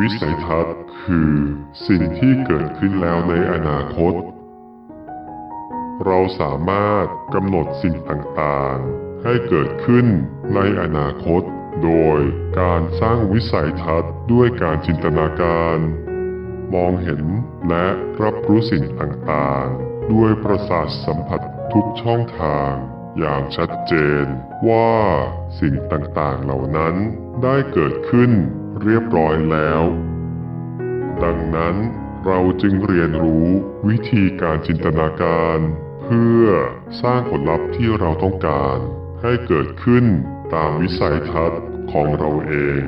วิสัยทัศน์คือสิ่งที่เกิดขึ้นแล้วในอนาคต เราสามารถกำหนดสิ่งต่างๆ ให้เกิดขึ้นในอนาคต โดยการสร้างวิสัยทัศน์ด้วยการจินตนาการ มองเห็นและรับรู้สิ่งต่างๆ ด้วยประสาทสัมผัสทุกช่องทางอย่างชัดเจนว่าสิ่งต่างๆเหล่านั้นได้เกิดขึ้น เรียบร้อยแล้ว ดังนั้นเราจึงเรียนรู้วิธีการจินตนาการ เพื่อสร้างผลลัพธ์ที่เราต้องการ ให้เกิดขึ้นตามวิสัยทัศน์ของเราเอง